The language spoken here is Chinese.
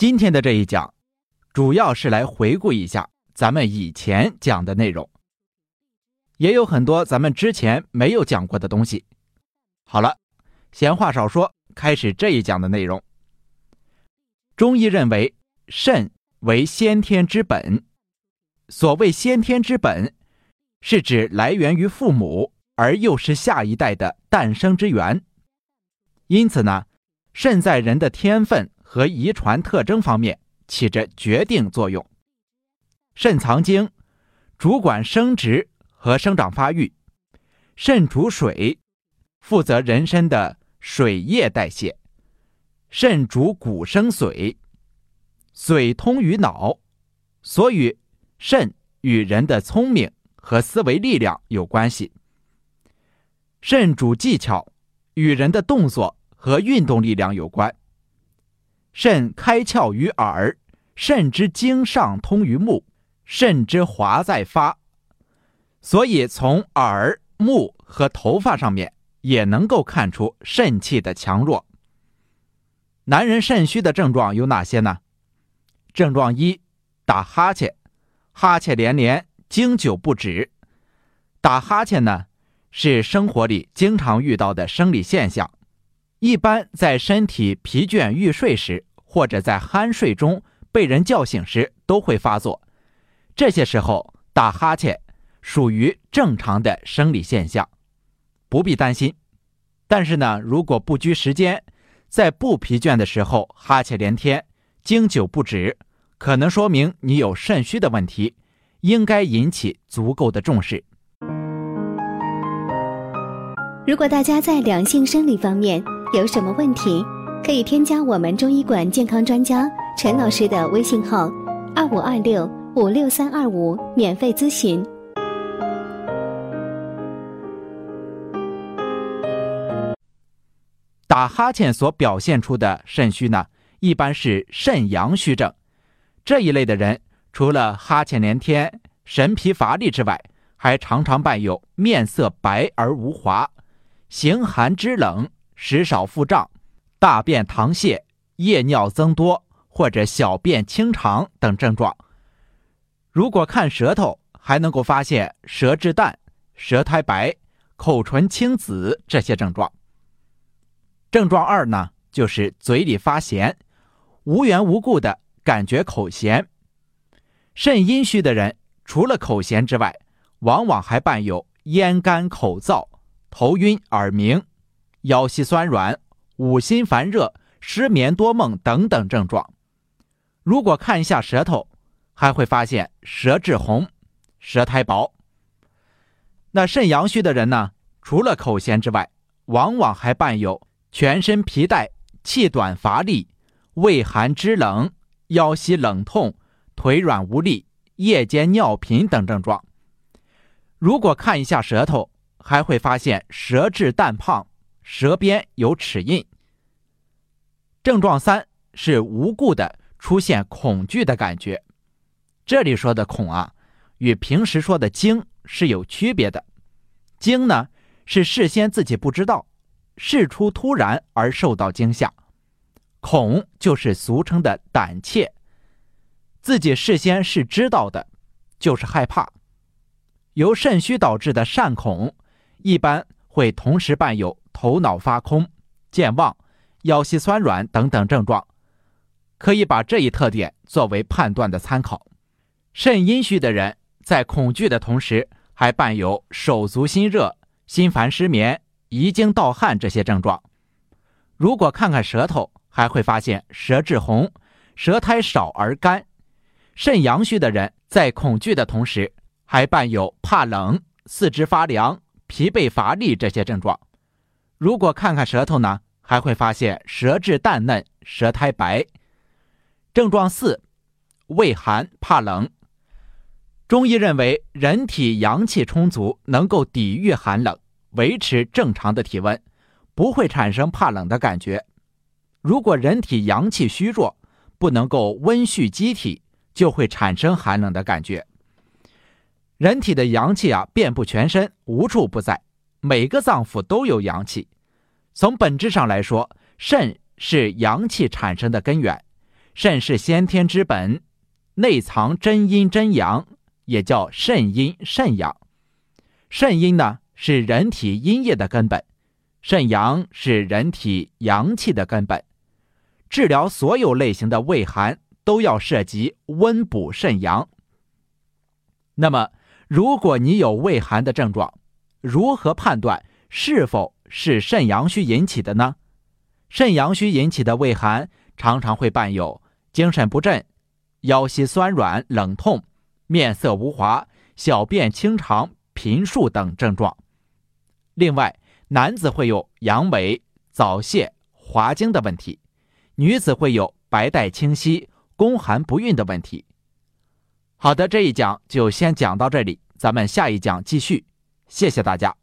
今天的这一讲，主要是来回顾一下咱们以前讲的内容，也有很多咱们之前没有讲过的东西。好了，闲话少说，开始这一讲的内容。中医认为，肾为先天之本。所谓先天之本，是指来源于父母，而又是下一代的诞生之源。因此呢，肾在人的天分。和遗传特征方面起着决定作用。肾藏精，主管生殖和生长发育。肾主水，负责人身的水液代谢。肾主骨生髓，髓通于脑，所以肾与人的聪明和思维力量有关系。肾主技巧，与人的动作和运动力量有关。肾开窍于耳，肾之经上通于目，肾之华在发，所以从耳、目和头发上面也能够看出肾气的强弱。男人肾虚的症状有哪些呢？症状一：打哈欠，哈欠连连，经久不止。打哈欠呢，是生活里经常遇到的生理现象。一般在身体疲倦欲睡时，或者在酣睡中被人叫醒时都会发作。这些时候打哈欠属于正常的生理现象，不必担心。但是呢，如果不拘时间，在不疲倦的时候哈欠连天、经久不止，可能说明你有肾虚的问题，应该引起足够的重视。如果大家在两性生理方面，有什么问题，可以添加我们中医馆健康专家陈老师的微信号：二五二六五六三二五，免费咨询。打哈欠所表现出的肾虚呢，一般是肾阳虚症。这一类的人，除了哈欠连天、神疲乏力之外，还常常伴有面色白而无华、形寒肢冷。食少腹胀、大便溏泻、夜尿增多或者小便清长等症状。如果看舌头，还能够发现舌质淡、舌苔白、口唇青紫这些症状。症状二呢，就是嘴里发咸，无缘无故的感觉口咸。肾阴虚的人，除了口咸之外，往往还伴有咽干口燥、头晕耳鸣。腰膝酸软、五心烦热、失眠多梦等等症状。如果看一下舌头，还会发现舌质红、舌苔薄。那肾阳虚的人呢？除了口咸之外，往往还伴有全身皮带、气短乏力、畏寒肢冷、腰膝冷痛、腿软无力、夜间尿频等症状。如果看一下舌头，还会发现舌质淡胖。舌边有齿印。症状三是无故的出现恐惧的感觉，这里说的恐啊，与平时说的惊是有区别的。惊呢是事先自己不知道，事出突然而受到惊吓；恐就是俗称的胆怯，自己事先是知道的，就是害怕。由肾虚导致的善恐，一般会同时伴有。头脑发空、健忘、腰膝酸软等等症状，可以把这一特点作为判断的参考。肾阴虚的人在恐惧的同时，还伴有手足心热、心烦失眠、遗精盗汗这些症状。如果看看舌头，还会发现舌质红、舌苔少而干。肾阳虚的人在恐惧的同时，还伴有怕冷、四肢发凉、疲惫乏力这些症状。如果看看舌头呢，还会发现舌质淡嫩、舌苔白。症状四，畏寒怕冷。中医认为，人体阳气充足，能够抵御寒冷，维持正常的体温，不会产生怕冷的感觉。如果人体阳气虚弱，不能够温煦机体，就会产生寒冷的感觉。人体的阳气啊，遍布全身，无处不在。每个脏腑都有阳气，从本质上来说，肾是阳气产生的根源，肾是先天之本，内藏真阴真阳，也叫肾阴肾阳。肾阴呢是人体阴液的根本，肾阳是人体阳气的根本。治疗所有类型的胃寒都要涉及温补肾阳。那么，如果你有胃寒的症状，如何判断是否是肾阳虚引起的呢？肾阳虚引起的胃寒常常会伴有精神不振、腰膝酸软、冷痛、面色无华、小便清长、频数等症状。另外，男子会有阳痿、早泄、滑精的问题。女子会有白带清晰、宫寒不孕的问题。好的，这一讲就先讲到这里，咱们下一讲继续。谢谢大家。